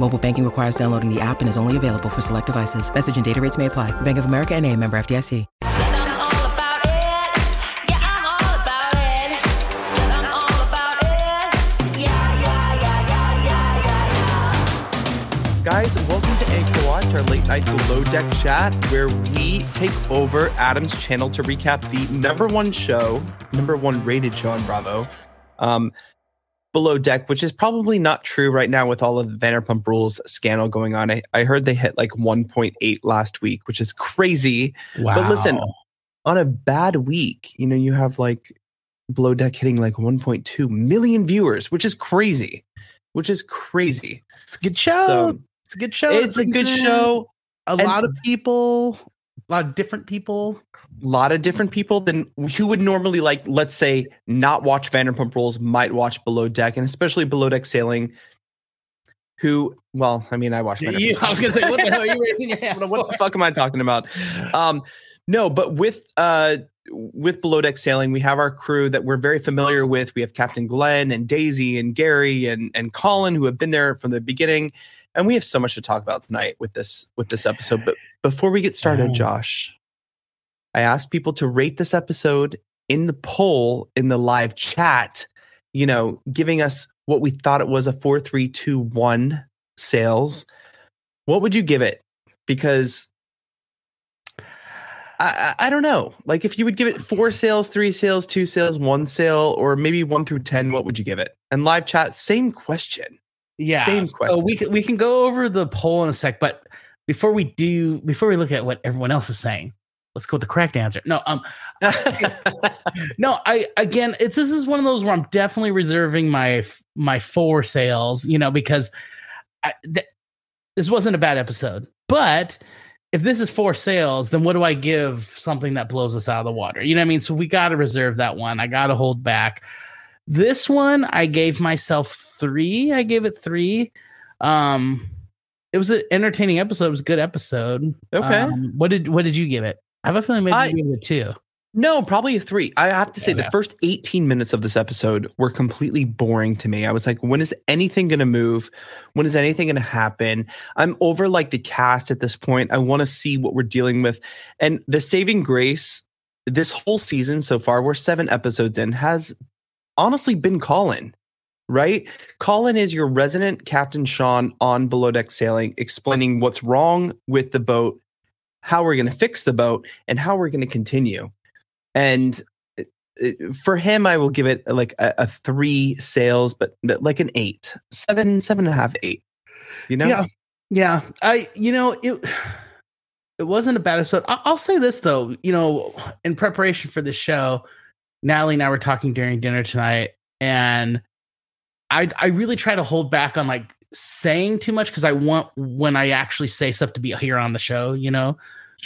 Mobile banking requires downloading the app and is only available for select devices. Message and data rates may apply. Bank of America and a member FDIC. Said I'm all about it. Yeah, I'm all about it. Said I'm all about it. Yeah, yeah, yeah, yeah, yeah, yeah, yeah. Guys, welcome to Anchor Watch, our late night below deck chat, where we take over Adam's channel to recap the number one show, number one rated show on Bravo, um, Below Deck, which is probably not true right now with all of the Vanderpump Rules scandal going on. I, I heard they hit like 1.8 last week, which is crazy. Wow. But listen, on a bad week, you know, you have like Below Deck hitting like 1.2 million viewers, which is crazy, which is crazy. it's a good show. So it's a good show. it's a good show. A And- lot of people, a lot of different people. A lot of different people than who would normally like, let's say, not watch Vanderpump Rules might watch Below Deck, and especially Below Deck Sailing. Who, well, I mean, I watch. Vanderpump You, I was gonna say, what the hell are you raising your hand? don't what the fuck am I talking about? Um, no, but with uh with below deck sailing, we have our crew that we're very familiar with. We have Captain Glenn and Daisy and Gary and and Colin who have been there from the beginning, and we have so much to talk about tonight with this with this episode. But before we get started, Oh. Josh, I asked people to rate this episode in the poll in the live chat. You know, giving us what we thought it was a four, three, two, one sales. What would you give it? Because I, I don't know. Like if you would give it four sales, three sales, two sales, one sale, or maybe one through ten, what would you give it? And live chat, same question. Yeah. Same So question. we can, we can go over the poll in a sec, but before we do, before we look at what everyone else is saying, let's go with the correct answer. No, um, no, I again, it's this is one of those where I'm definitely reserving my my four sales, you know, because I, th- this wasn't a bad episode, but if this is four sales, then what do I give something that blows us out of the water? You know what I mean? So we got to reserve that one. I got to hold back. This one, I gave myself three. I gave it three. Um, it was an entertaining episode. It was a good episode. Okay. Um, what did what did you give it? I have a feeling maybe I- you gave it two. no, probably a three. I have to say, Yeah. the first 18 minutes of this episode were completely boring to me. I was like, when is anything going to move? When is anything going to happen? I'm over like the cast at this point. I want to see what we're dealing with. And the saving grace this whole season so far, we're seven episodes in, has honestly been Colin, right? Colin is your resident Captain Sean on Below Deck Sailing, explaining what's wrong with the boat, how we're going to fix the boat, and how we're going to continue. And it- it- for him, I will give it uh, like a, a three but but like an eight, seven, seven and a half, eight. You know? Yeah. Yeah, I you know it. It wasn't a bad episode. I- I'll say this though, you know, in preparation for the show, Natalie and I were talking during dinner tonight, and I I really try to hold back on like saying too much because I want when I actually say stuff to be here on the show, you know.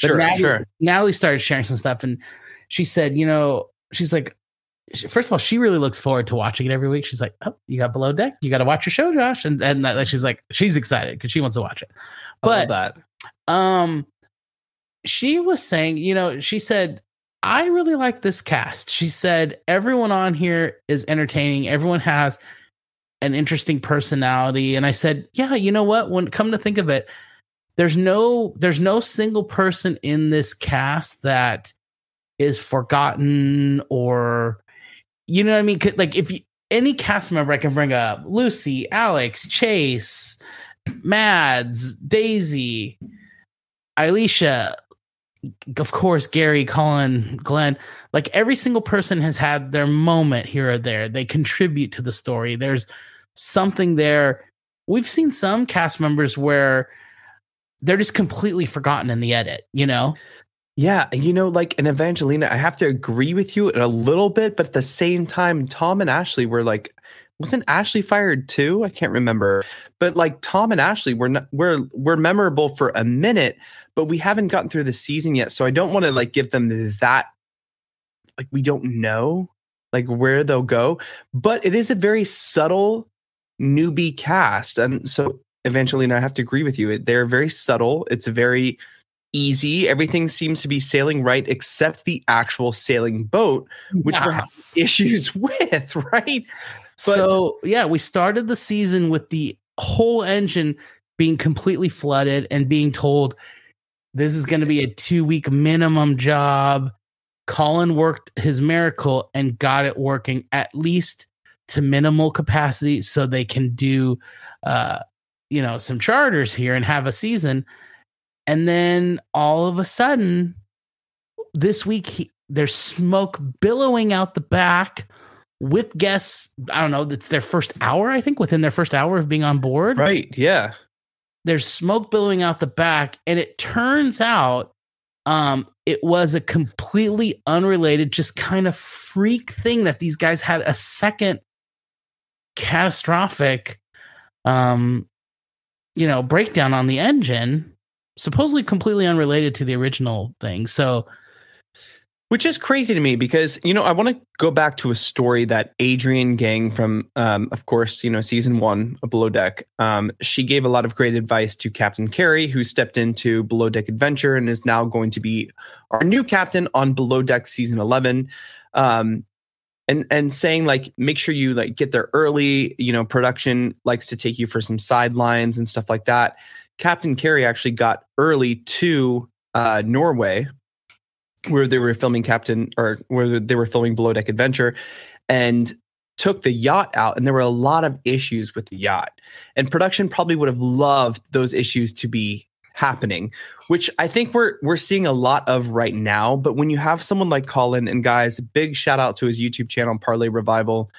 But Sure, Natalie, sure. Natalie started sharing some stuff, and she said, you know, she's like, first of all, she really looks forward to watching it every week. She's like, oh, you got below deck, you got to watch your show, Josh, and and that, she's like, she's excited because she wants to watch it. But that. um, she was saying, you know, she said, I really like this cast. She said, everyone on here is entertaining. Everyone has an interesting personality. And I said, yeah, you know what? When come to think of it, there's no there's no single person in this cast that is forgotten or you know what I mean? Like if you, any cast member I can bring up, Lucy, Alex, Chase, Mads, Daisy, Alesia, of course, Gary, Colin, Glenn, like every single person has had their moment here or there. They contribute to the story. There's something there. We've seen some cast members where they're just completely forgotten in the edit, you know? Yeah, you know, like an Evangelina, I have to agree with you in a little bit, but at the same time, Tom and Ashley were like, wasn't Ashley fired too? I can't remember, but like Tom and Ashley were not, were were memorable for a minute, but we haven't gotten through the season yet, so I don't want to like give them that. Like we don't know like where they'll go, but it is a very subtle newbie cast, and so Evangelina, I have to agree with you. They're very subtle. It's very easy. Everything seems to be sailing right, except the actual sailing boat, which we're having issues with, right? But- so yeah, we started the season with the whole engine being completely flooded and being told this is going to be a two week minimum job. Colin worked his miracle and got it working at least to minimal capacity so they can do uh you know some charters here and have a season and then all of a sudden this week he, there's smoke billowing out the back with guests i don't know it's their first hour i think within their first hour of being on board Right. Yeah. there's smoke billowing out the back and it turns out um it was a completely unrelated just kind of freak thing that these guys had a second catastrophic um you know breakdown on the engine supposedly completely unrelated to the original thing so Which is crazy to me because, you know, I want to go back to a story that Adrienne Gang from, um, of course, you know, season one of Below Deck, um, she gave a lot of great advice to Captain Kerry, who stepped into Below Deck Adventure and is now going to be our new captain on Below Deck season 11. Um, and, and saying like make sure you like get there early you know production likes to take you for some sidelines and stuff like that captain kerry actually got early to uh, norway where they were filming Captain or where they were filming Below Deck Adventure and took the yacht out. And there were a lot of issues with the yacht. And production probably would have loved those issues to be happening, which I think we're we're seeing a lot of right now. But when you have someone like Colin and guys, big shout out to his YouTube channel, Parlay Revival.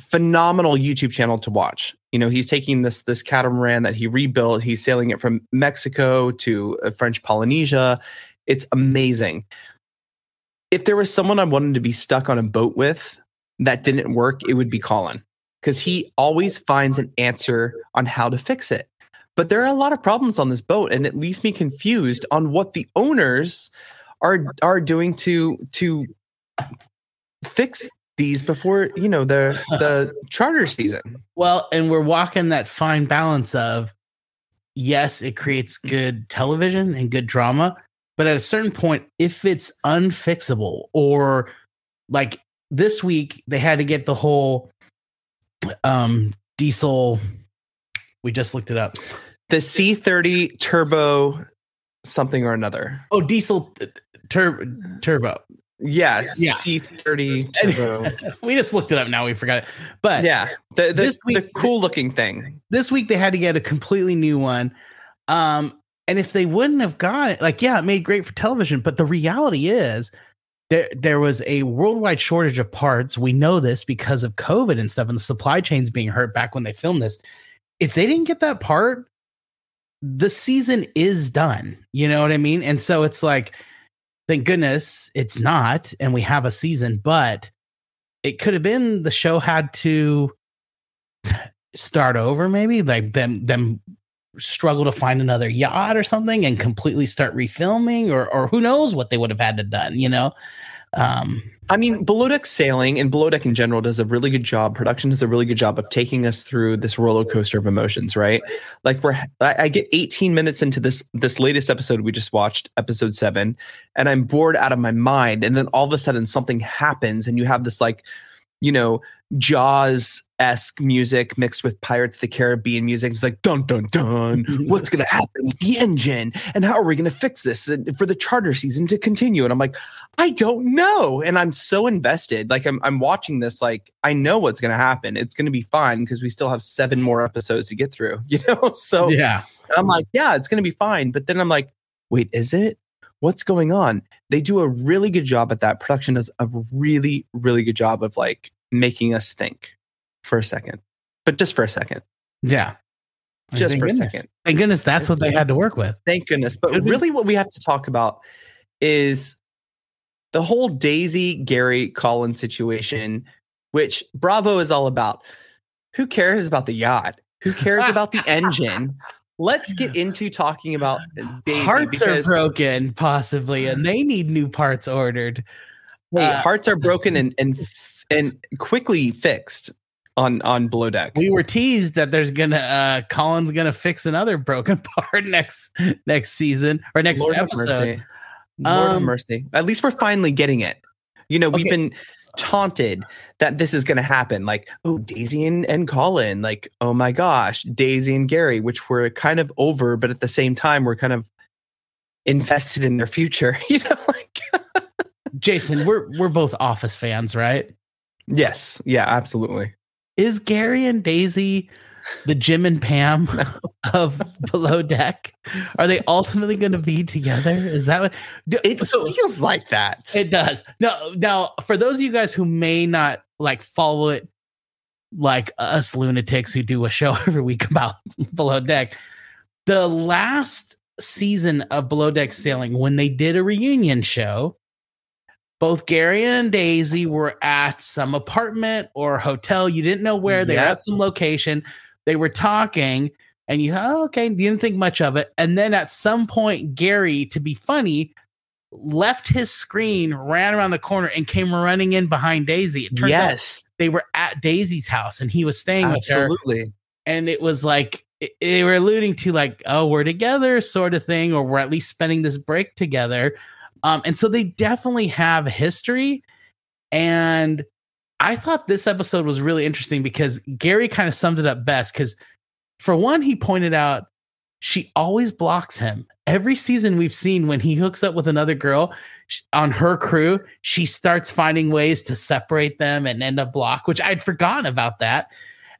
Phenomenal YouTube channel to watch. You know, he's taking this this catamaran that he rebuilt. He's sailing it from Mexico to uh, French Polynesia. It's amazing. If there was someone I wanted to be stuck on a boat with that didn't work, it would be Colin because he always finds an answer on how to fix it. But there are a lot of problems on this boat, and it leaves me confused on what the owners are are doing to to fix these before you know the the charter season. Well, and we're walking that fine balance of yes, it creates good television and good drama, but at a certain point, if it's unfixable or like this week, they had to get the whole um diesel. We just looked it up. The C30 turbo something or another. Oh, diesel uh, tur- turbo. Yes, Yeah. C30 turbo. we just looked it up. Now we forgot it. But yeah, the the, This the week- cool looking thing. this week they had to get a completely new one. Um, and if they wouldn't have got it, like, yeah, it made great for television, but the reality is there there was a worldwide shortage of parts. We know this because of COVID and stuff, and the supply chains being hurt back when they filmed this. If they didn't get that part, the season is done. You know what I mean? And so it's like, thank goodness it's not, and we have a season, but it could have been the show had to start over maybe like them them struggle to find another yacht or something and completely start refilming or or who knows what they would have had to done you know um I mean, Below Deck Sailing and Below Deck in general does a really good job. Production does a really good job of taking us through this roller coaster of emotions, right? Like we're, I, I get 18 minutes into this this latest episode we just watched, episode seven, and I'm bored out of my mind. And then all of a sudden something happens, and you have this like, you know, Jaws esque music mixed with Pirates of the Caribbean music. It's like dun dun dun. What's gonna happen with the engine, and how are we gonna fix this and for the charter season to continue? And I'm like, I don't know, and I'm so invested. Like I'm I'm watching this. Like I know what's gonna happen. It's gonna be fine because we still have seven more episodes to get through. You know, so yeah. I'm like, yeah, it's going to be fine. But then I'm like, wait, is it? What's going on? They do a really good job at that. Production does a really, really good job of like making us think for a second, but just for a second. Yeah. Just Thank for a second. Thank goodness that's what they had to work with. Thank goodness. But be- really, what we have to talk about is the whole Daisy Gary Colin's situation, which Bravo is all about. Who cares about the yacht? Who cares about the engine? Let's get into talking about Daisy Hearts are broken, possibly, and they need new parts ordered. Hey, Uh, hearts are broken and and and quickly fixed on on below deck. We were teased that there's gonna uh Colin's gonna fix another broken part next next season or next Lord episode. mercy. Lord have Um, mercy. At least we're finally getting it. You know, we've Okay. been taunted that this is going to happen. Like, oh, Daisy and, and Colin. Like, oh my gosh, Daisy and Gary, which we're kind of over, but at the same time, we're kind of invested in their future. You know, like, Jason, we're we're both Office fans, right? yes, yeah, absolutely. Is Gary and Daisy the Jim and Pam of Below Deck? Are they ultimately going to be together? Is that what? do- It so- feels like that. It does. No, now for those of you guys who may not like follow it like us lunatics who do a show every week about below deck, the last season of Below Deck Sailing, when they did a reunion show, both Gary and Daisy were at some apartment or hotel. You didn't know where they were at some location. They were talking, and you thought, oh, okay, you didn't think much of it. And then at some point, Gary, to be funny, left his screen, ran around the corner, and came running in behind Daisy. It turns out yes, they were at Daisy's house, and he was staying with her absolutely. and it was like they were alluding to like oh we're together sort of thing or we're at least spending this break together um and so they definitely have history. And i thought this episode was really interesting because gary kind of summed it up best because for one he pointed out she always blocks him. Every season we've seen when he hooks up with another girl on her crew she starts finding ways to separate them and end up block which i'd forgotten about that.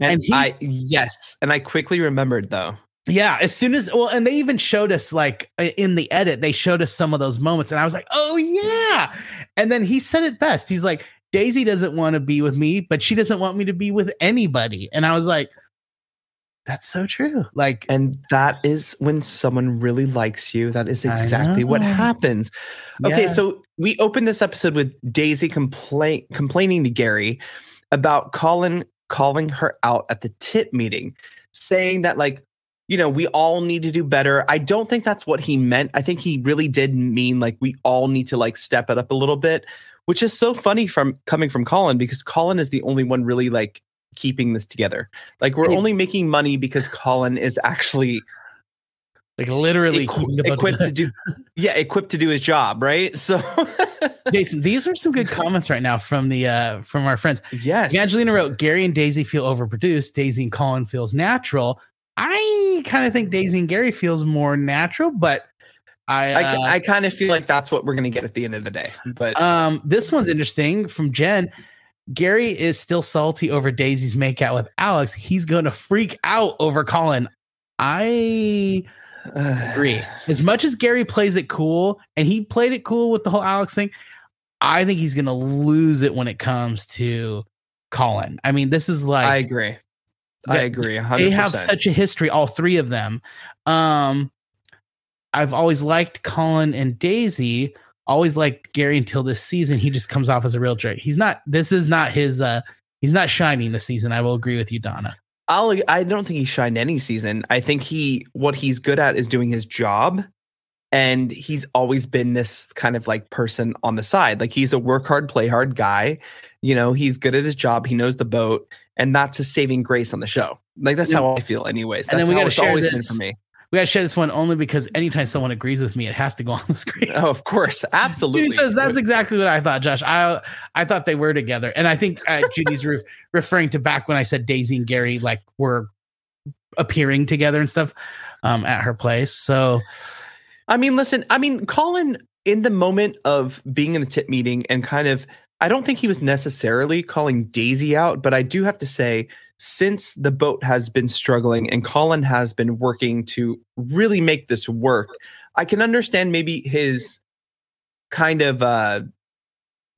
And, And I yes, and I quickly remembered though. Yeah, as soon as well, and they even showed us like in the edit, they showed us some of those moments, and I was like, oh yeah. And then he said it best. He's like, Daisy doesn't want to be with me, but she doesn't want me to be with anybody. And I was like, that's so true. Like, And that is when someone really likes you. That is exactly what happens. Okay, yeah. so we open this episode with Daisy complain complaining to Gary about Colin calling her out at the tip meeting, saying that like, you know, we all need to do better. I don't think that's what he meant. I think he really did mean like we all need to like step it up a little bit, which is so funny from coming from Colin because Colin is the only one really like keeping this together. Like we're only making money because Colin is actually like literally equi- keeping a bunch equipped to do yeah equipped to do his job right so Jason, these are some good comments right now from the uh from our friends. yes Angelina wrote, Gary and Daisy feel overproduced. Daisy and Colin feels natural. I kind of think Daisy and Gary feels more natural, but I, i, uh, I kind of feel like that's what we're going to get at the end of the day but Um, this one's interesting from Jen. Gary is still salty over Daisy's makeout with Alex. He's gonna freak out over Colin. I agree. As much as Gary plays it cool, and he played it cool with the whole Alex thing, I think he's gonna lose it when it comes to Colin. I mean, this is like i agree i agree 100%. they have such a history, all three of them. Um, I've always liked Colin and Daisy. Always liked Gary until this season. He just comes off as a real jerk. He's not. This is not his. uh He's not shining this season. I will agree with you, Donna. I'll, i don't think he shined any season i think he what he's good at is doing his job and he's always been this kind of like person on the side like he's a work hard play hard guy you know he's good at his job he knows the boat and that's a saving grace on the show like that's how i feel anyways And then that's we gotta share always this- been for me we gotta share this one only because anytime someone agrees with me, it has to go on the screen. Oh, of course, absolutely. Judy says that's exactly what I thought, Josh. I I thought they were together, and I think uh, Judy's re- referring to back when I said Daisy and Gary like were appearing together and stuff um, at her place. So I mean, listen, I mean, Colin, in the moment of being in the tip meeting and kind of, I don't think he was necessarily calling Daisy out, but I do have to say, since the boat has been struggling and Colin has been working to really make this work, I can understand maybe his kind of uh,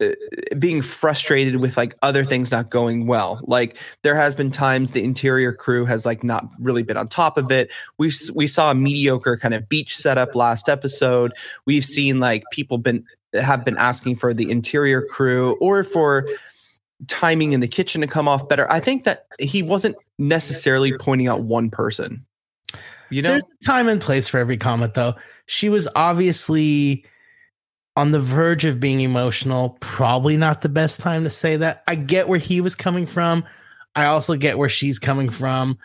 uh, being frustrated with like other things not going well. Like there has been times the interior crew has like not really been on top of it. We we saw a mediocre kind of beach setup last episode. We've seen like people been have been asking for the interior crew or for timing in the kitchen to come off better. I think that he wasn't necessarily pointing out one person. You know, there's a time and place for every comment, though. She was obviously on the verge of being emotional. Probably not the best time to say that. I get where he was coming from. I also get where she's coming from.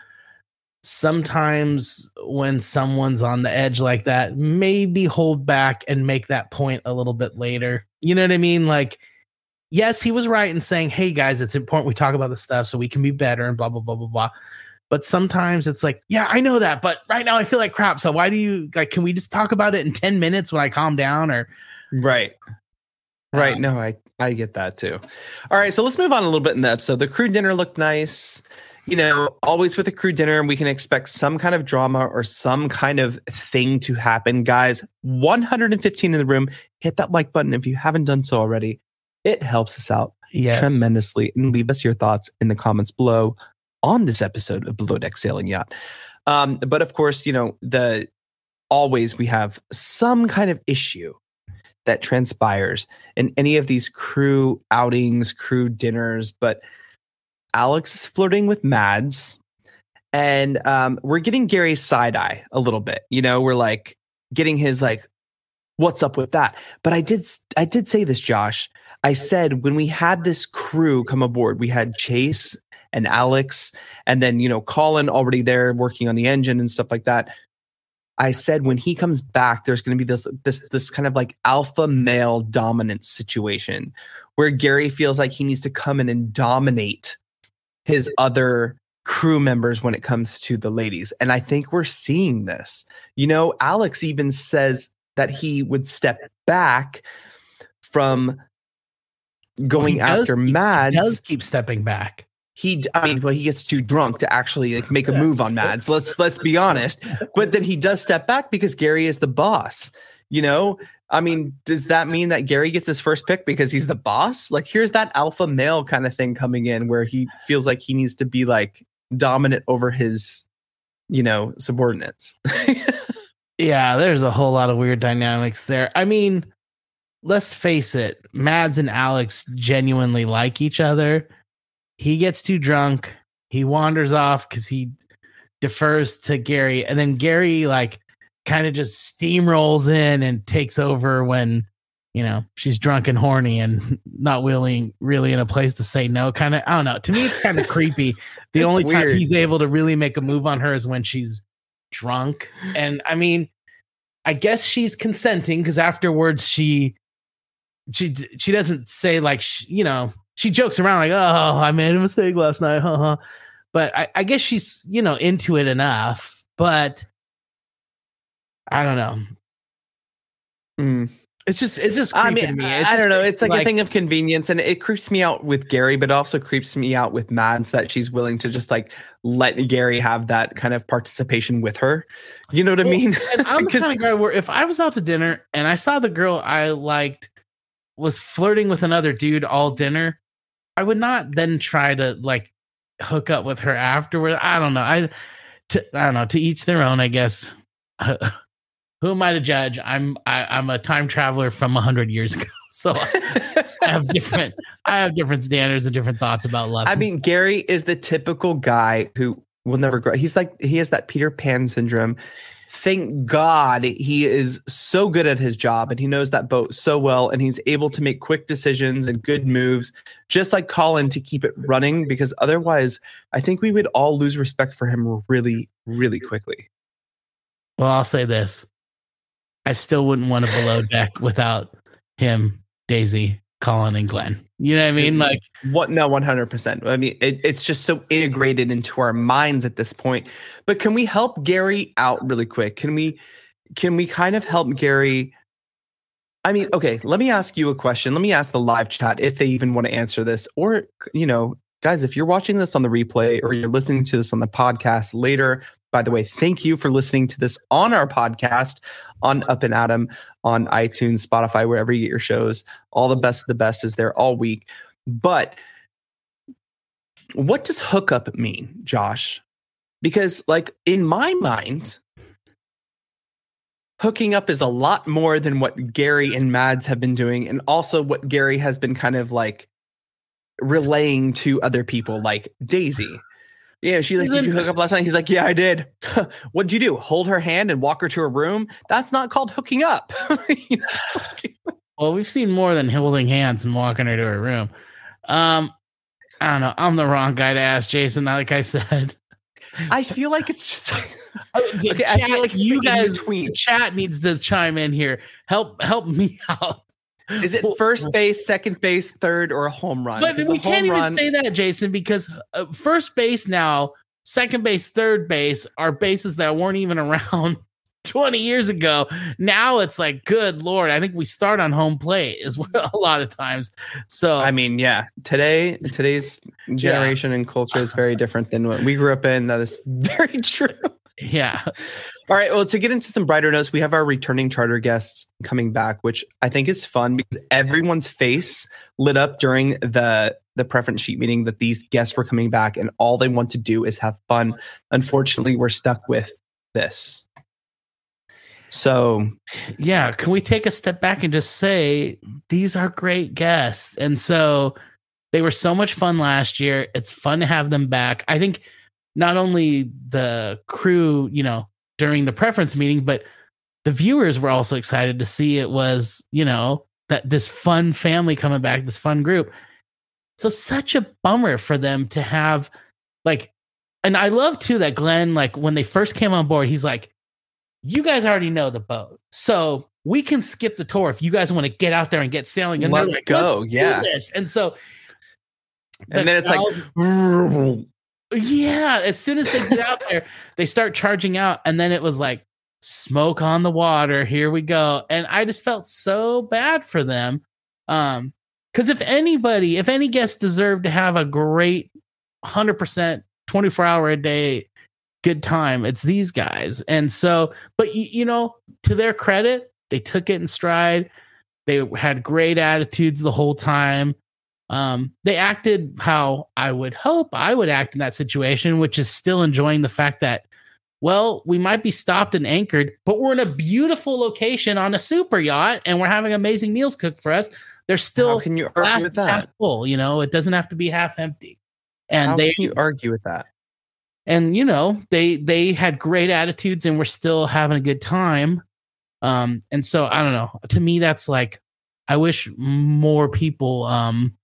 Sometimes when someone's on the edge like that, maybe hold back and make that point a little bit later. You know what I mean? Like, yes, he was right in saying, hey guys, it's important we talk about this stuff so we can be better and blah, blah, blah, blah, blah. But sometimes it's like, yeah, I know that, but right now I feel like crap. So why do you like, can we just talk about it in 10 minutes when I calm down or, Right. Right. Um, no, I I get that too. All right, so let's move on a little bit in the episode. The crew dinner looked nice. You know, always with a crew dinner, we can expect some kind of drama or some kind of thing to happen. Guys, 115 in the room. Hit that like button if you haven't done so already. It helps us out yes. tremendously. And leave us your thoughts in the comments below on this episode of Below Deck Sailing Yacht. Um, but of course, you know, the always we have some kind of issue that transpires in any of these crew outings, crew dinners. But Alex is flirting with Mads, and um, we're getting Gary's side eye a little bit. You know, we're like getting his like, "What's up with that?" But I did, I did say this, Josh. I said when we had this crew come aboard, we had Chase and Alex, and then you know Colin already there working on the engine and stuff like that. I said when he comes back, there's going to be this this this kind of like alpha male dominance situation where Gary feels like he needs to come in and dominate his other crew members when it comes to the ladies. And I think we're seeing this. You know, Alex even says that he would step back from going does after keep- Mads He does keep stepping back. he i mean well he gets too drunk to actually like make a move on mads let's let's be honest but then he does step back because gary is the boss you know i mean does that mean that gary gets his first pick because he's the boss like here's that alpha male kind of thing coming in where he feels like he needs to be like dominant over his you know subordinates Yeah, there's a whole lot of weird dynamics there. I mean, let's face it, Mads and Alex genuinely like each other. He gets too drunk. He wanders off because he defers to Gary. And then Gary, like, kind of just steamrolls in and takes over when, you know, she's drunk and horny and not willing, really in a place to say no. Kind of, I don't know. To me, it's kind of creepy. The only time he's able to really make a move on her is when she's drunk. And I mean, I guess she's consenting because afterwards she she she doesn't say like sh you know she jokes around like oh I made a mistake last night huh but I, I guess she's you know into it enough but I don't know Mm. it's just it's just I mean, me. I, It's I don't know. It's like, a thing of convenience, and it creeps me out with Gary, but also creeps me out with Mads that she's willing to just like let Gary have that kind of participation with her. You know what I mean? I'm the kind of guy where if I was out to dinner and I saw the girl I liked was flirting with another dude all dinner, I would not then try to like hook up with her afterward. I don't know. I, to, I don't know. To each their own, I guess. Who am I to judge? I'm I, I'm a time traveler from a hundred years ago, so I have different I have different standards and different thoughts about love. I mean, Gary is the typical guy who will never grow. He's like he has that Peter Pan syndrome. Thank God he is so good at his job and he knows that boat so well and he's able to make quick decisions and good moves, just like Colin to keep it running. Because otherwise, I think we would all lose respect for him really, really quickly. Well, I'll say this. I still wouldn't want a below deck without him, Daisy, Colin, and Glenn. You know what I mean? Like, What? No, one hundred percent. I mean, it, it's just so integrated into our minds at this point. But can we help Gary out really quick? Can we? Can we kind of help Gary? I mean, okay. Let me ask you a question. Let me ask the live chat if they even want to answer this, or you know, guys, if you're watching this on the replay or you're listening to this on the podcast later. By the way, thank you for listening to this on our podcast on Up and Adam on iTunes, Spotify, wherever you get your shows. All the best of the best is there all week. But what does hookup mean, Josh? Because, like, in my mind, hooking up is a lot more than what Gary and Mads have been doing, and also what Gary has been kind of like relaying to other people, like Daisy. Yeah, she like, did you hook up last night? He's like, yeah, I did. What'd you do? Hold her hand and walk her to her room? That's not called hooking up. You know? well, we've seen more than holding hands and walking her to her room. Um, I don't know. I'm the wrong guy to ask, Jason. Like I said, I feel like it's just okay, Okay, I feel like you guys, between. chat needs to chime in here. Help, help me out. Is it first base, second base, third, or a home run? But we can't even run- say that, Jason, because uh, first base now, second base, third base are bases that weren't even around 20 years ago. Now it's like, good lord, I think we start on home plate as well a lot of times. So I mean, yeah. Today, today's generation and culture is very different than what we grew up in. That is very true. Yeah, All right. Well, to get into some brighter notes, we have our returning charter guests coming back, which I think is fun because everyone's face lit up during the the preference sheet meeting that these guests were coming back, and all they want to do is have fun. Unfortunately, we're stuck with this. So yeah. Can we take a step back and just say these are great guests? And so they were so much fun last year. It's fun to have them back. I think not only the crew, you know, during the preference meeting, but the viewers were also excited to see it was, you know, that this fun family coming back, this fun group. So such a bummer for them to have like and I love too that Glenn, like when they first came on board, he's like, You guys already know the boat. So we can skip the tour if you guys want to get out there and get sailing. And Let's like, go. do Yeah. And so And then it's like yeah, as soon as they get out there, they start charging out, and then it was like smoke on the water. Here we go, and I just felt so bad for them. Um, because if anybody, if any guest deserved to have a great hundred percent, twenty four hour a day good time, it's these guys. And so, but you, you know, to their credit, they took it in stride. They had great attitudes the whole time um, they acted how I would hope I would act in that situation, which is still enjoying the fact that, well, we might be stopped and anchored, but we're in a beautiful location on a super yacht and we're having amazing meals cooked for us. There's how still can you argue with is half that? full, you know, it doesn't have to be half empty. And How they can you argue with that? and you know they they had great attitudes and were still having a good time um and so i don't know to me that's like i wish more people um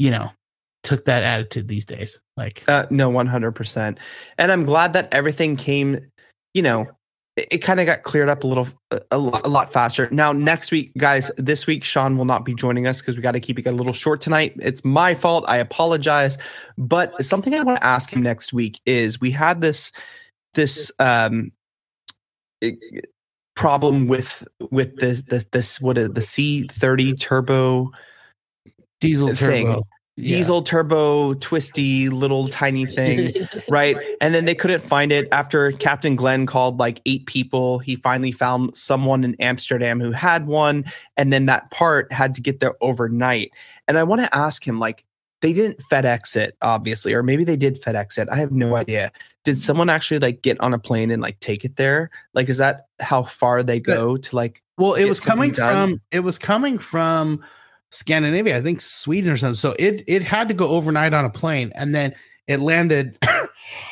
you know took that attitude these days like Uh, no, one hundred percent. And I'm glad that everything came. You know, it, it kind of got cleared up a little, a, a lot, faster. Now, next week, guys, this week Sean will not be joining us because we got to keep it a little short tonight. It's my fault. I apologize. But something I want to ask him next week is we had this, this um, i- problem with with the the this what is the C30 turbo diesel thing. turbo. Yeah. diesel turbo twisty little tiny thing right? And then they couldn't find it after captain glenn called like eight people. He finally found someone in amsterdam who had one and then that part had to get there overnight. And i want to ask him like they didn't fedex it obviously or maybe they did fedex it. I have no idea. Did someone actually like get on a plane and like take it there? Like is that how far they go to like Well, it was coming done? from it was coming from Scandinavia, I think Sweden or something. So it it had to go overnight on a plane, and then it landed,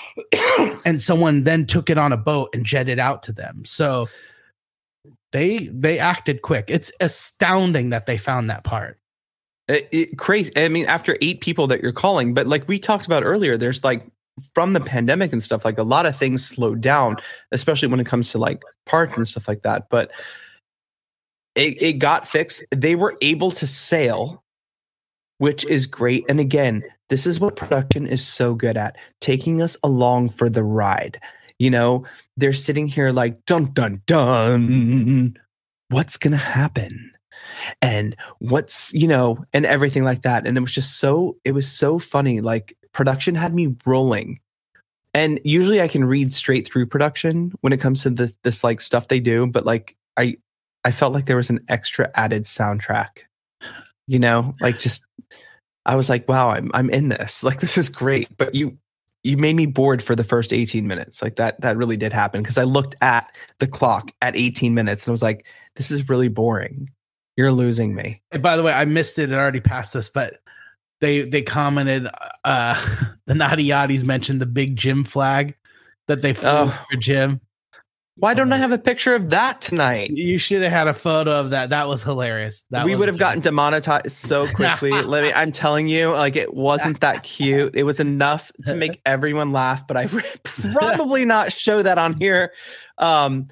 and someone then took it on a boat and jetted out to them. So they they acted quick. It's astounding that they found that part. It, it, crazy. I mean, after eight people that you're calling, but like we talked about earlier, there's like from the pandemic and stuff, like a lot of things slowed down, especially when it comes to like parts and stuff like that. But it, it got fixed. They were able to sail, which is great. And again, this is what production is so good at taking us along for the ride. You know, they're sitting here like, dun, dun, dun. What's going to happen? And what's, you know, and everything like that. And it was just so, it was so funny. Like, production had me rolling. And usually I can read straight through production when it comes to this, this like stuff they do. But like, I, I felt like there was an extra added soundtrack, you know, like just I was like, wow, I'm I'm in this. Like this is great. But you you made me bored for the first 18 minutes. Like that that really did happen because I looked at the clock at 18 minutes and I was like, this is really boring. You're losing me. And by the way, I missed it. It already passed us, but they they commented uh the Naughty Yachties mentioned the big Jim flag that they flew Oh. for Jim. Why don't I have a picture of that tonight? You should have had a photo of that. That was hilarious. That we would have gotten demonetized so quickly. Let me I'm telling you, like it wasn't that cute. It was enough to make everyone laugh, but I would probably not show that on here. Um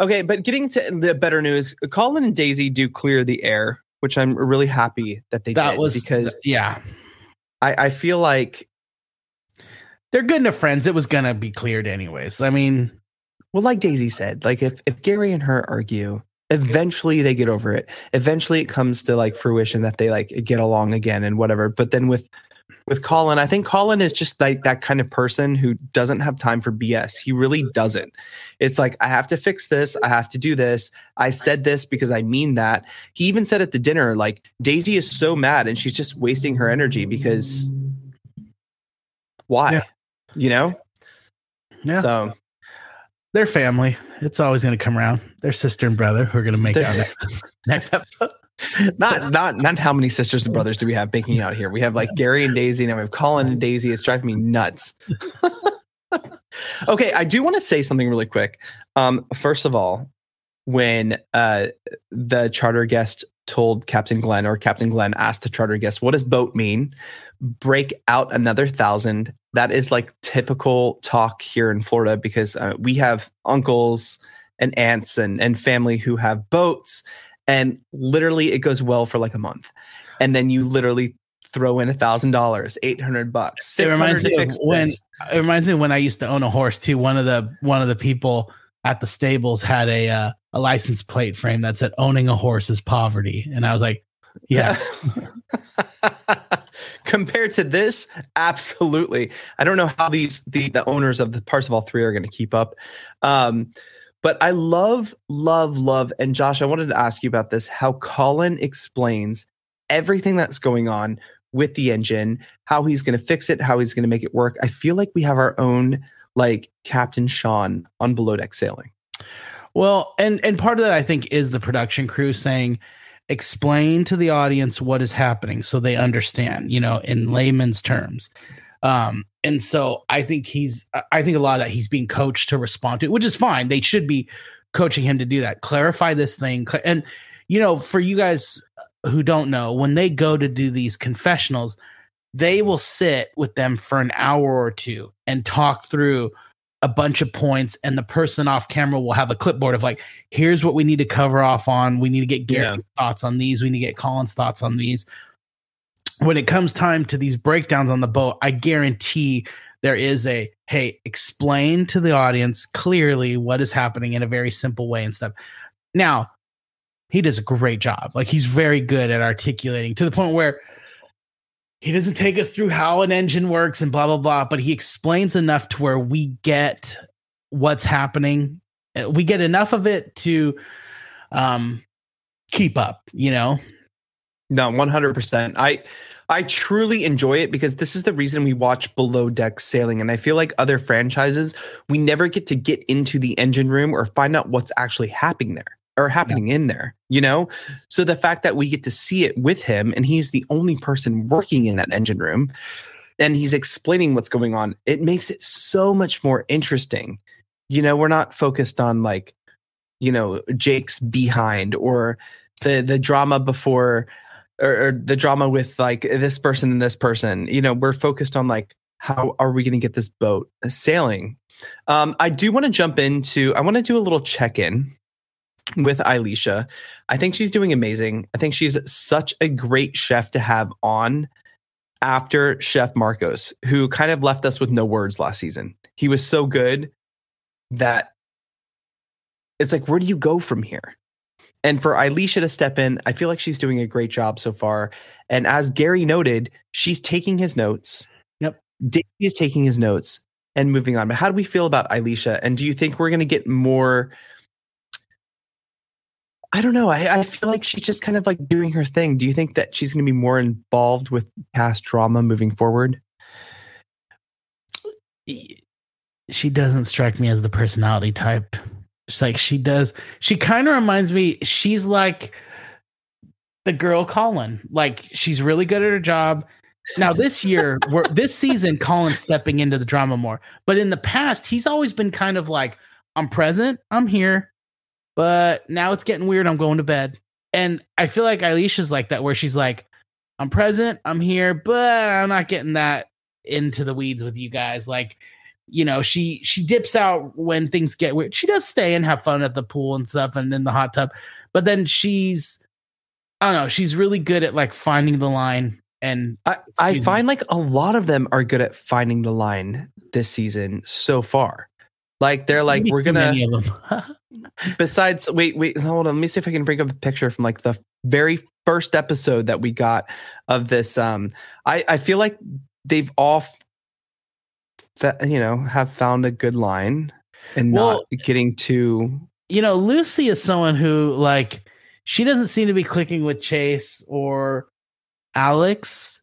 okay, but getting to the better news, Colin and Daisy do clear the air, which I'm really happy that they that did was because yeah. I, I feel like They're good enough friends. It was gonna be cleared anyways. I mean, well, like Daisy said, like if if Gary and her argue, eventually they get over it. Eventually it comes to like fruition that they like get along again and whatever. But then with with Colin, I think Colin is just like that kind of person who doesn't have time for BS. He really doesn't. It's like I have to fix this, I have to do this. I said this because I mean that. He even said at the dinner like Daisy is so mad and she's just wasting her energy because why? Yeah. You know? yeah, So they're family. It's always gonna come around. They're sister and brother who are gonna make They're- out next, next episode. not not not how many sisters and brothers do we have baking out here? We have like Gary and Daisy, and we have Colin and Daisy. It's driving me nuts. okay, I do want to say something really quick. Um, first of all, when uh the charter guest told Captain Glenn, or Captain Glenn asked the charter guest, "What does boat mean?" Break out another thousand. That is like typical talk here in Florida because uh, we have uncles and aunts and and family who have boats and literally it goes well for like a month. And then you literally throw in a thousand dollars 800 bucks It reminds me of when it reminds me when I used to own a horse too. One of the one of the people at the stables had a uh, a license plate frame that said "Owning a horse is poverty," and I was like, "Yes, compared to this absolutely. I don't know how these the the owners of the parsifal 3 are going to keep up. Um but i love love love and josh i wanted to ask you about this how colin explains everything that's going on with the engine how he's going to fix it how he's going to make it work. I feel like we have our own like captain sean on below deck sailing. Well, and and part of that I think is the production crew saying explain to the audience what is happening so they understand, you know, in layman's terms. Um and so I think he's I think a lot of that he's being coached to respond to, which is fine. They should be coaching him to do that. Clarify this thing and you know, for you guys who don't know, when they go to do these confessionals, they will sit with them for an hour or two and talk through a bunch of points and the person off camera will have a clipboard of like here's what we need to cover off on. We need to get gary's thoughts on these. We need to get colin's thoughts on these. When it comes time to these breakdowns on the boat i guarantee there is a hey explain to the audience clearly what is happening in a very simple way and stuff. Now he does a great job. Like he's very good at articulating to the point where he doesn't take us through how an engine works and blah blah blah but he explains enough to where we get what's happening. Uh, we get enough of it to um keep up you know? No, 100%. I I truly enjoy it because this is the reason we watch below deck sailing and I feel like other franchises we never get to get into the engine room or find out what's actually happening there or happening in there, you know? So the fact that we get to see it with him and he's the only person working in that engine room and he's explaining what's going on, it makes it so much more interesting. You know, we're not focused on like you know, Jake's behind or the the drama before or, or the drama with like this person and this person you know we're focused on like how are we going to get this boat sailing? Um, I do want to jump into. I want to do a little check in with Alesia. I think she's doing amazing. I think she's such a great chef to have on after Chef Marcos, who kind of left us with no words last season. He was so good that it's like, where do you go from here? And for Alesia to step in, I feel like she's doing a great job so far. And as Gary noted, she's taking his notes. Yep. Davey is taking his notes and moving on. But how do we feel about Alesia? And do you think we're going to get more? I don't know. I, I feel like she's just kind of like doing her thing. Do you think that she's going to be more involved with past drama moving forward? she doesn't strike me as the personality type. It's like she does. She kind of reminds me. She's like the girl Colin. Like she's really good at her job. Now this year, we're this season, Colin's stepping into the drama more. But in the past, he's always been kind of like, "I'm present, I'm here," but now it's getting weird. I'm going to bed. And I feel like Alesia's like that, where she's like, "I'm present, I'm here, but I'm not getting that into the weeds with you guys." Like you know she she dips out when things get weird she does stay and have fun at the pool and stuff and in the hot tub but then she's i don't know she's really good at like finding the line and I, I Excuse me. find like a lot of them are good at finding the line this season so far. Like they're like, maybe we're gonna many of them besides wait, wait, hold on. Let me see if I can bring up a picture from like the very first episode that we got of this. Um I, I feel like they've all f- that you know have found a good line and Well- not getting too you know lucy is someone who like she doesn't seem to be clicking with chase or alex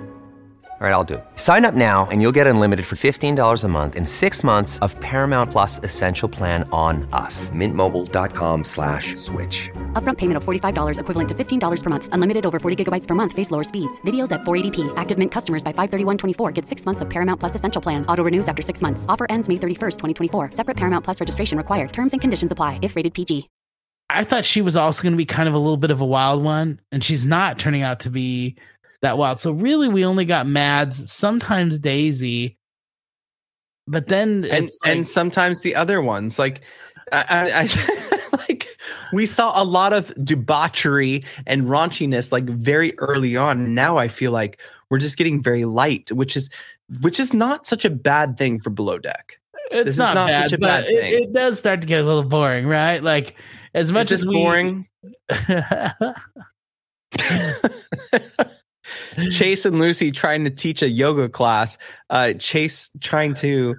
All right, I'll do it. Sign up now and you'll get unlimited for $15 a month in six months of Paramount Plus Essential Plan on us. Mintmobile.com slash switch. Upfront payment of $45 equivalent to $15 per month. Unlimited over 40 gigabytes per month. Face lower speeds. Videos at 480p. Active Mint customers by 531.24 get six months of Paramount Plus Essential Plan. Auto renews after six months. Offer ends May 31st, 2024. Separate Paramount Plus registration required. Terms and conditions apply if rated PG. I thought she was also going to be kind of a little bit of a wild one, and she's not turning out to be that wild. So really, we only got Mads, sometimes Daisy, but then and like- and sometimes the other ones like I, I, I like we saw a lot of debauchery and raunchiness like very early on now i feel like we're just getting very light which is which is not such a bad thing for below deck it's this not, not bad, such a but bad it, thing. it does start to get a little boring, right? Like as much as we, boring chase and lucy trying to teach a yoga class uh chase trying to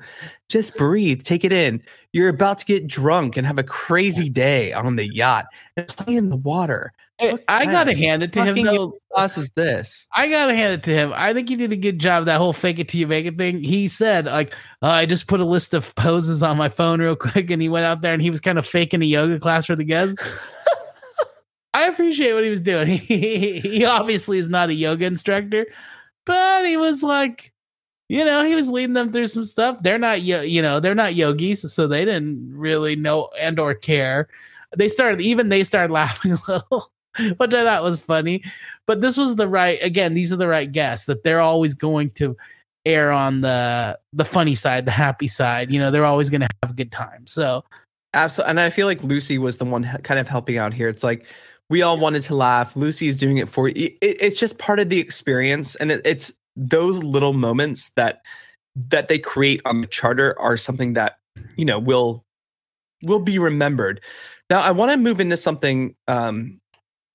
just breathe take it in you're about to get drunk and have a crazy day on the yacht and play in the water I- I gotta hand it to him though. class is this I gotta hand it to him. I think he did a good job. That whole fake it till you make it thing. He said, like, "Oh, I just put a list of poses on my phone real quick, and he went out there and he was kind of faking a yoga class for the guests. I appreciate what he was doing. He, he obviously is not a yoga instructor, but he was like, you know, he was leading them through some stuff. They're not, yo- you know, they're not yogis, so they didn't really know and or care. They started, even they started laughing a little, which I thought was funny but this was the right again these are the right guests that they're always going to err on the the funny side the happy side you know they're always going to have a good time so absolutely and i feel like lucy was the one kind of helping out here it's like we all wanted to laugh. Lucy is doing it for you. It, it's just part of the experience, and it, it's those little moments that that they create on the charter are something that you know will will be remembered. Now, I want to move into something um,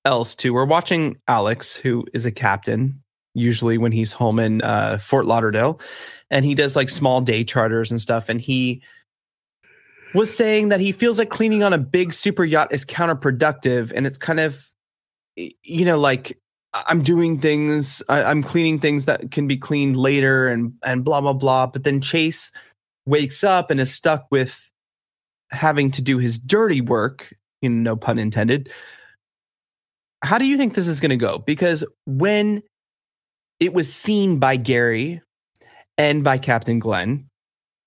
else too. We're watching Alex, who is a captain, usually when he's home in uh, Fort Lauderdale, and he does like small day charters and stuff. And he was saying that he feels like cleaning on a big super yacht is counterproductive, and it's kind of, you know, like I'm doing things, I, I'm cleaning things that can be cleaned later, and and blah blah blah. But then Chase wakes up and is stuck with having to do his dirty work, you know, no pun intended. How do you think this is going to go? Because when it was seen by Gary and by Captain Glenn,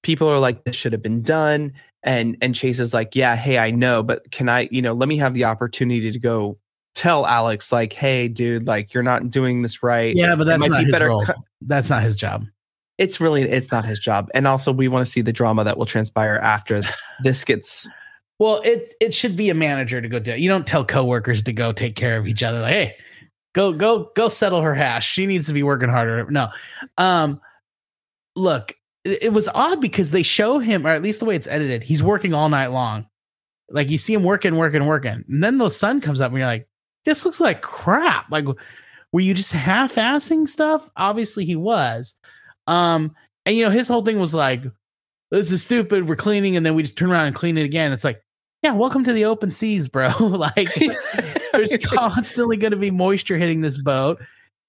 people are like, this should have been done. And and Chase is like, yeah, hey, I know, but can I, you know, let me have the opportunity to go tell Alex, like, hey, dude, like you're not doing this right. Yeah, but that's might not be his better role. co- That's not his job. it's really it's not his job. And also we want to see the drama that will transpire after this gets Well, it it should be a manager to go do it. You don't tell coworkers to go take care of each other. Like, hey, go go go settle her hash. She needs to be working harder. No, um, look, it, was odd because they show him, or at least the way it's edited, he's working all night long. Like you see him working, working, working, and then the sun comes up, and you're like, this looks like crap. Like, were you just half-assing stuff? Obviously, he was. Um, and you know, his whole thing was like, this is stupid. We're cleaning, and then we just turn around and clean it again. It's like, yeah, welcome to the open seas, bro. like, there's constantly going to be moisture hitting this boat,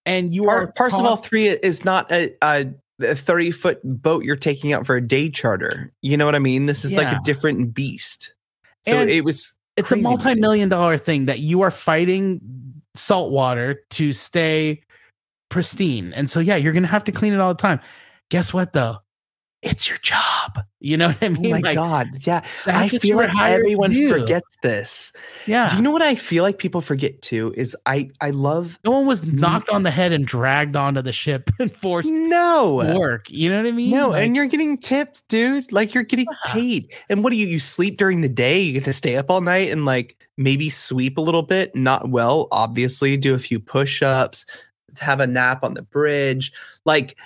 and you are Par- Parsifal const- three is not a, a, a thirty foot boat you're taking out for a day charter. You know what I mean? This is like a different beast. So And it was. it's a multi-million dollar thing that you are fighting salt water to stay pristine, and so yeah, you're going to have to clean it all the time. Guess what, though? It's your job. You know what I Oh mean? my Like, god! Yeah, I that's what you feel like everyone forgets this. Yeah. Do you know what I feel like people forget too? Is I I love No one was mm-hmm. knocked on the head and dragged onto the ship and forced no work. You know what I mean? No, Like, and you're getting tipped, dude. Like you're getting paid. And what do you you sleep during the day? You get to stay up all night and like maybe sweep a little bit, not well, obviously, do a few push-ups, have a nap on the bridge. Like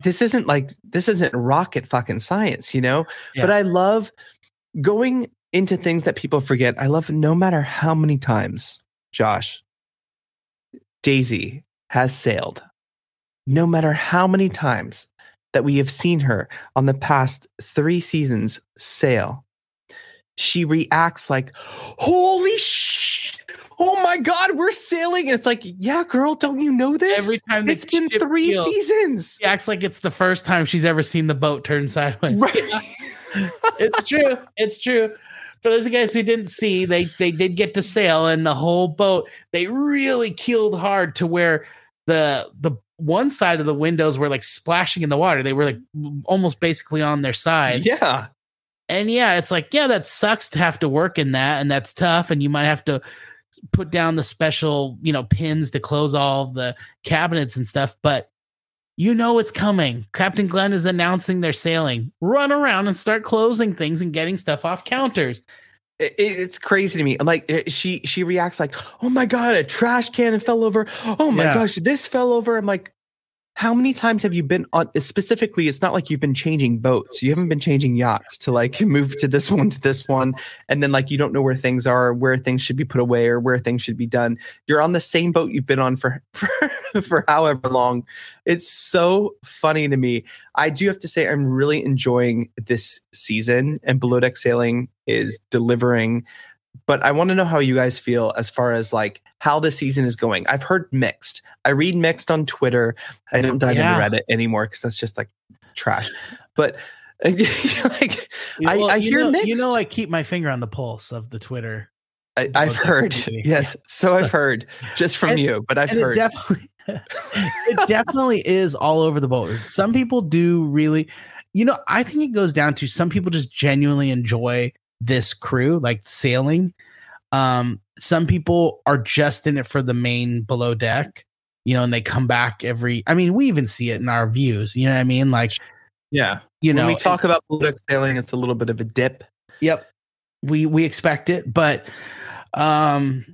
this isn't like this isn't rocket fucking science, you know? But I love going into things that people forget. I love no matter how many times, Josh, Daisy has sailed, no matter how many times that we have seen her on the past three seasons sail, she reacts like, Holy sh! Oh my God, we're sailing. And it's like, Yeah, girl, don't you know this? Every time it's been three seasons. She acts like it's the first time she's ever seen the boat turn sideways. Right. it's true. It's true. For those guys who didn't see, they they did get to sail, and the whole boat they really keeled hard to where the the one side of the windows were like splashing in the water. They were like almost basically on their side. Yeah. And yeah, it's like yeah, that sucks to have to work in that, and that's tough, and you might have to put down the special you know pins to close all of the cabinets and stuff, but you know it's coming. Captain Glenn is announcing they're sailing. Run around and start closing things and getting stuff off counters. It, it- it's crazy to me. I'm like, uh, she she reacts like, "Oh my god, a trash can fell over. Oh my Yeah. gosh, this fell over." I'm like, how many times have you been on? Specifically, it's not like you've been changing boats. You haven't been changing yachts to like move to this one to this one, and then like you don't know where things are, where things should be put away, or where things should be done. You're on the same boat you've been on for for, for however long. It's so funny to me. I do have to say, I'm really enjoying this season, and Below Deck Sailing is delivering. But I want to know how you guys feel as far as like how the season is going. I've heard mixed. I read mixed on Twitter. I don't dive Yeah. into Reddit anymore because that's just like trash. But like, I, Well, I you hear know, mixed. You know, I keep my finger on the pulse of the Twitter. I, I've heard. Yes, so I've heard just from And- you, but I've heard. it definitely it definitely is all over the board. Some people do really, you know, I think it goes down to some people just genuinely enjoy this crew, like sailing. Um, some people are just in it for the main below deck, you know, and they come back every. I mean, we even see it in our views. You know what I mean? Like, yeah, you know, when we talk about Below Deck Sailing, it's a little bit of a dip. Yep. We we expect it, but um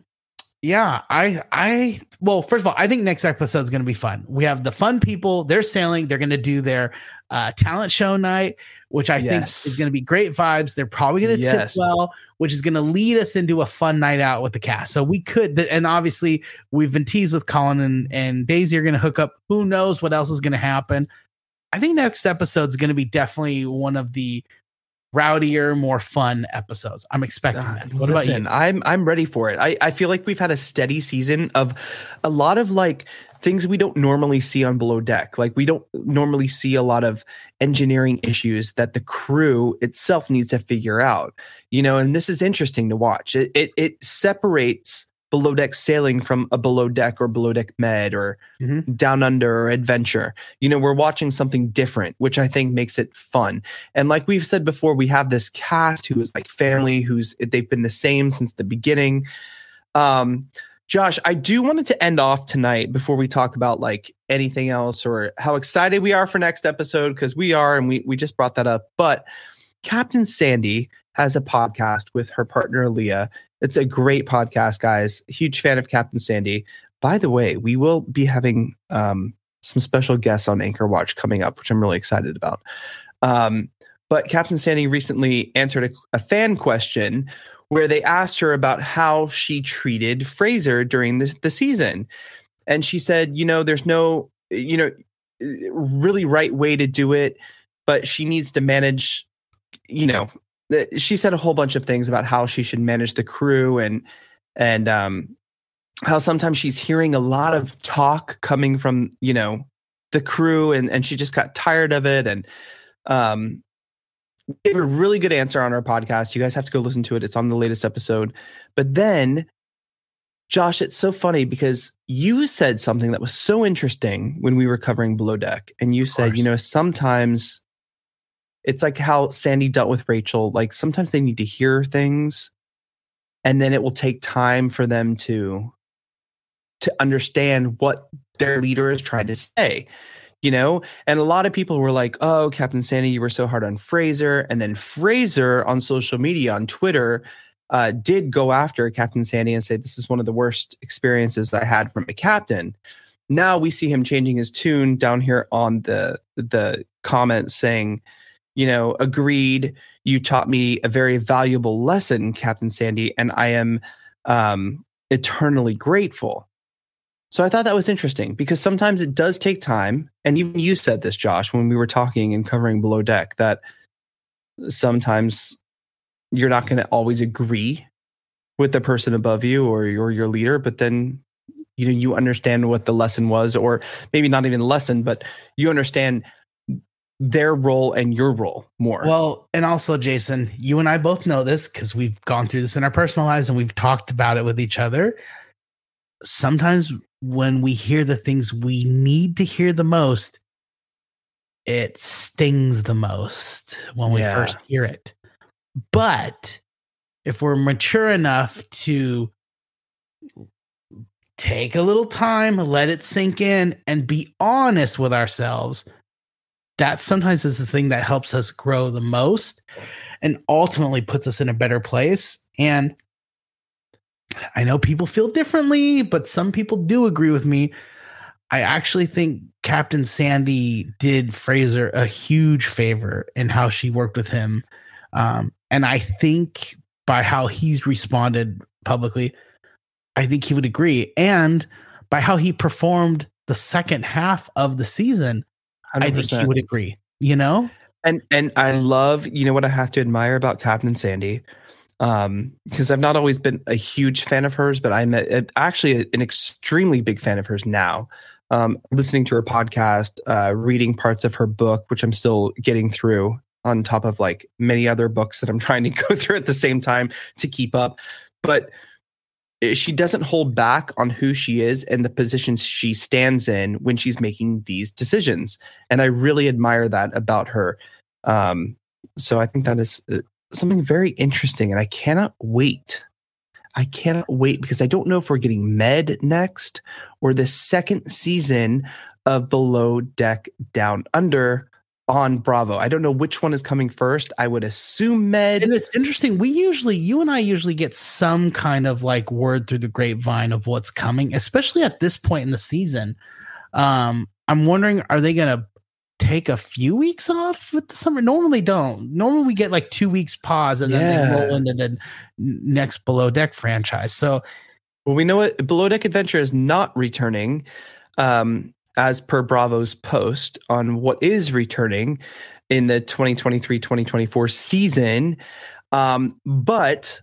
Yeah, I I well, first of all, I think next episode is going to be fun. We have the fun people, they're sailing, they're going to do their uh talent show night, which I Yes. think is going to be great vibes. They're probably going to Yes. tip well, which is going to lead us into a fun night out with the cast. So we could and obviously we've been teased with Colin and, and Daisy are going to hook up. Who knows what else is going to happen? I think next episode is going to be definitely one of the rowdier, more fun episodes. I'm expecting uh, that. What about you? I'm I'm ready for it. I, I feel like we've had a steady season of a lot of like things we don't normally see on below deck. Like we don't normally see a lot of engineering issues that the crew itself needs to figure out. You know, and this is interesting to watch. It it, it separates below deck sailing from a below deck or below deck med or Mhm. down under or adventure. You know, we're watching something different, which I think makes it fun. And like we've said before, we have this cast who is like family, who's they've been the same since the beginning. Um, Josh, I do wanted to end off tonight before we talk about like anything else or how excited we are for next episode because we are, and we we just brought that up. But Captain Sandy has a podcast with her partner Leah. It's a great podcast, guys. Huge fan of Captain Sandy. By the way, we will be having um, some special guests on Anchor Watch coming up, which I'm really excited about. Um, but Captain Sandy recently answered a, a fan question where they asked her about how she treated Fraser during the, the season. And she said, you know, there's no, you know, really right way to do it, but she needs to manage, you know, she said a whole bunch of things about how she should manage the crew and, and, um, how sometimes she's hearing a lot of talk coming from, you know, the crew and, and she just got tired of it. And, um, gave a really good answer on our podcast. You guys have to go listen to it. It's on the latest episode. But then, Josh, it's so funny because you said something that was so interesting when we were covering Below Deck. And you said, you know, sometimes it's like how Sandy dealt with Rachel. Like sometimes they need to hear things and then it will take time for them to to understand what their leader is trying to say you know? And a lot of people were like oh captain sandy you were so hard on fraser. And then fraser on social media on twitter uh, did go after captain sandy and say this is one of the worst experiences i had from a captain. Now we see him changing his tune down here on the the comments saying you know agreed you taught me a very valuable lesson captain sandy and i am um eternally grateful so I thought that was interesting because sometimes it does take time. And even you said this, Josh, when we were talking and covering below deck, that sometimes you're not going to always agree with the person above you or your your leader, but then you know you understand what the lesson was, or maybe not even the lesson, but you understand their role and your role more. Well, and also, Jason, you and I both know this because we've gone through this in our personal lives and we've talked about it with each other. Sometimes when we hear the things we need to hear the most, it stings the most when we Yeah. first hear it. But if we're mature enough to take a little time, let it sink in, and be honest with ourselves, that sometimes is the thing that helps us grow the most and ultimately puts us in a better place. And I know people feel differently, but some people do agree with me. I actually think Captain Sandy did Fraser a huge favor in how she worked with him. Um, and I think by how he's responded publicly, I think he would agree. And by how he performed the second half of the season, I think he would agree. You know? And and I love, you know what I have to admire about Captain Sandy, um, because I've not always been a huge fan of hers, but I'm a, a- actually a- an extremely big fan of hers now. Um, listening to her podcast, uh, reading parts of her book, which I'm still getting through, on top of like many other books that I'm trying to go through at the same time to keep up. But eh, she doesn't hold back on who she is and the positions she stands in when she's making these decisions and i really admire that about her um, so i think that is uh, something very interesting and i cannot wait i cannot wait because i don't know if we're getting med next or the second season of below deck down under on Bravo. I don't know which one is coming first. I would assume Med. And it's interesting. We usually, you and I usually get some kind of like word through the grapevine of what's coming, especially at this point in the season. Um, I'm wondering, are they going to take a few weeks off with the summer? Normally, don't. Normally, we get like two weeks pause and then Yeah. they roll into the next Below Deck franchise. So, Well, we know it. Below Deck Adventure is not returning, um, as per Bravo's post on what is returning in the 2023-2024 season. Um, but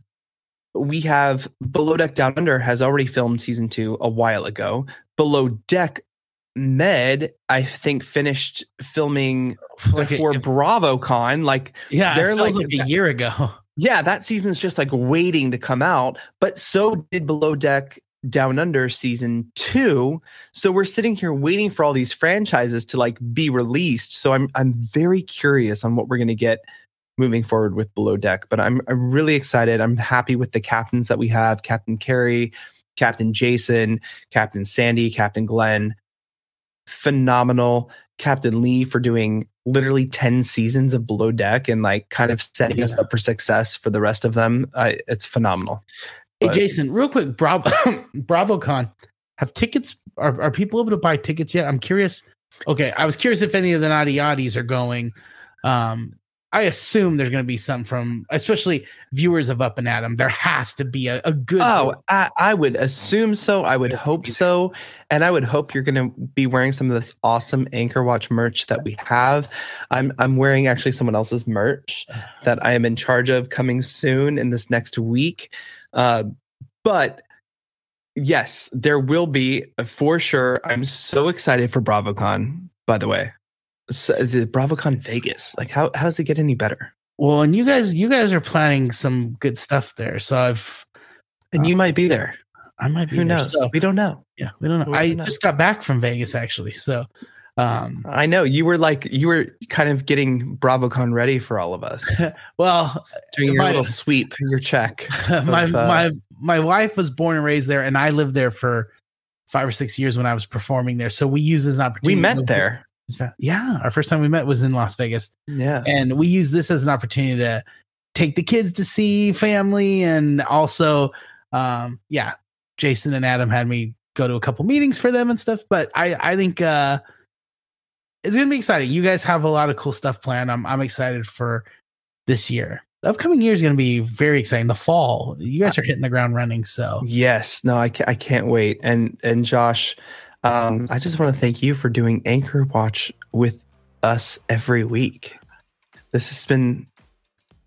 we have Below Deck Down Under has already filmed season two a while ago. Below Deck Med, I think, finished filming Like before BravoCon. Like, yeah, They're like- like, a year ago. yeah, that season's just like waiting to come out. But so did Below Deck Down Under season two. So we're sitting here waiting for all these franchises to like be released. So I'm I'm very curious on what we're gonna get moving forward with Below Deck. But I'm I'm really excited. I'm happy with the captains that we have: Captain Kerry, Captain Jason, Captain Sandy, Captain Glenn. Phenomenal. Captain Lee for doing literally 10 seasons of Below Deck and like kind of setting us up for success for the rest of them. I, it's phenomenal. Hey, But- Jason, real quick, Bravo, BravoCon, have tickets? Are, are people able to buy tickets yet? I'm curious. Okay, I was curious if any of the naughty oddies are going. Um, I assume there's going to be some from, especially viewers of Up and Adam. There has to be a, a good. Oh, I, I would assume so. I would hope so. And I would hope you're going to be wearing some of this awesome Anchor Watch merch that we have. I'm I'm wearing actually someone else's merch that I am in charge of coming soon in this next week. Uh, but yes, there will be for sure. I'm so excited for BravoCon. By the way, so, the BravoCon Vegas. Like, how how does it get any better? well, and you guys, you guys are planning some good stuff there. So I've, And you might be there. I might be Who there. knows? So, We don't know. yeah, we don't know. We I don't know. just got back from Vegas actually. So, um, I know you were like you were kind of getting BravoCon ready for all of us, well, doing your My- little sweep, your check. my of, uh, my my wife was born and raised there, and I lived there for five or six years when I was performing there. So we use this opportunity. We met there. Yeah, our first time we met was in Las Vegas, Yeah, and we use this as an opportunity to take the kids to see family, and also, um, yeah, Jason and Adam had me go to a couple meetings for them and stuff. But I I think uh, it's gonna be exciting. You guys have a lot of cool stuff planned. I'm I'm excited for this year. The upcoming year is going to be very exciting. The fall, you guys are hitting the ground running. So yes. No, I ca- I can't wait. And and Josh, um, I just want to thank you for doing Anchor Watch with us every week. This has been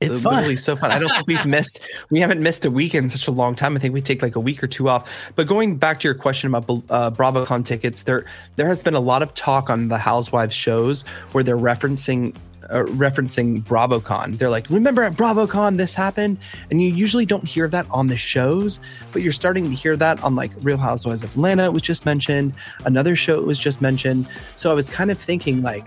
it's literally fun. so fun. I don't think we've missed we haven't missed a week in such a long time. I think we take like a week or two off. But going back to your question about uh, BravoCon tickets, there there has been a lot of talk on the Housewives shows where they're referencing uh, referencing BravoCon. They're like, remember at BravoCon this happened, and you usually don't hear that on the shows, but you're starting to hear that on like Real Housewives of Atlanta. Was just mentioned. Another show was just mentioned. So I was kind of thinking like,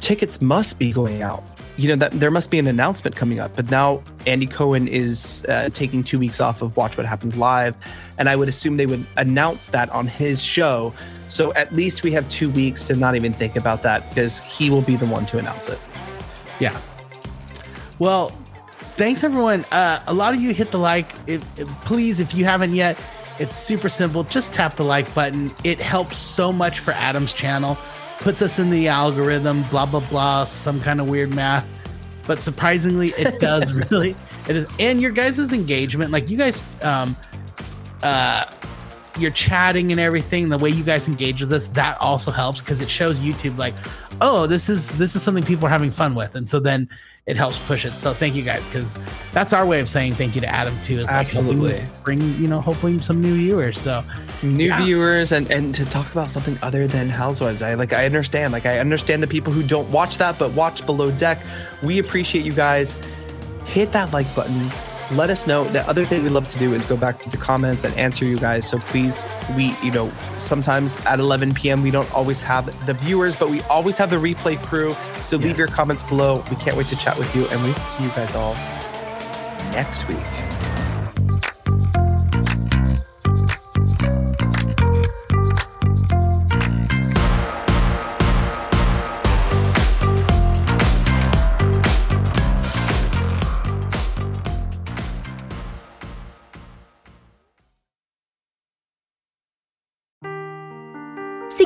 tickets must be going out you know that there must be an announcement coming up but now andy cohen is uh, taking two weeks off of watch what happens live and i would assume they would announce that on his show so at least we have two weeks to not even think about that because he will be the one to announce it Yeah. Well, thanks everyone. Uh, a lot of you hit the like. If, if- please, if you haven't yet, it's super simple. Just tap the like button. It helps so much for Adam's channel. Puts us in the algorithm. Blah blah blah. Some kind of weird math. But surprisingly, it does really. It is, and your guys' engagement, like you guys, um, uh, you're chatting and everything. The way you guys engage with us, that also helps because it shows YouTube like, oh, this is this is something people are having fun with, and so then it helps push it. So thank you guys because that's our way of saying thank you to Adam too. Is like Absolutely. bring you know hopefully some new viewers. So new Yeah. viewers and and to talk about something other than housewives i like i understand like i understand the people who don't watch that but watch below deck we appreciate you guys hit that like button let us know. The other thing we love to do is go back to the comments and answer you guys. So please we you know sometimes at 11 p.m we don't always have the viewers but we always have the replay crew. So leave Yes. your comments below. We can't wait to chat with you and we will see you guys all next week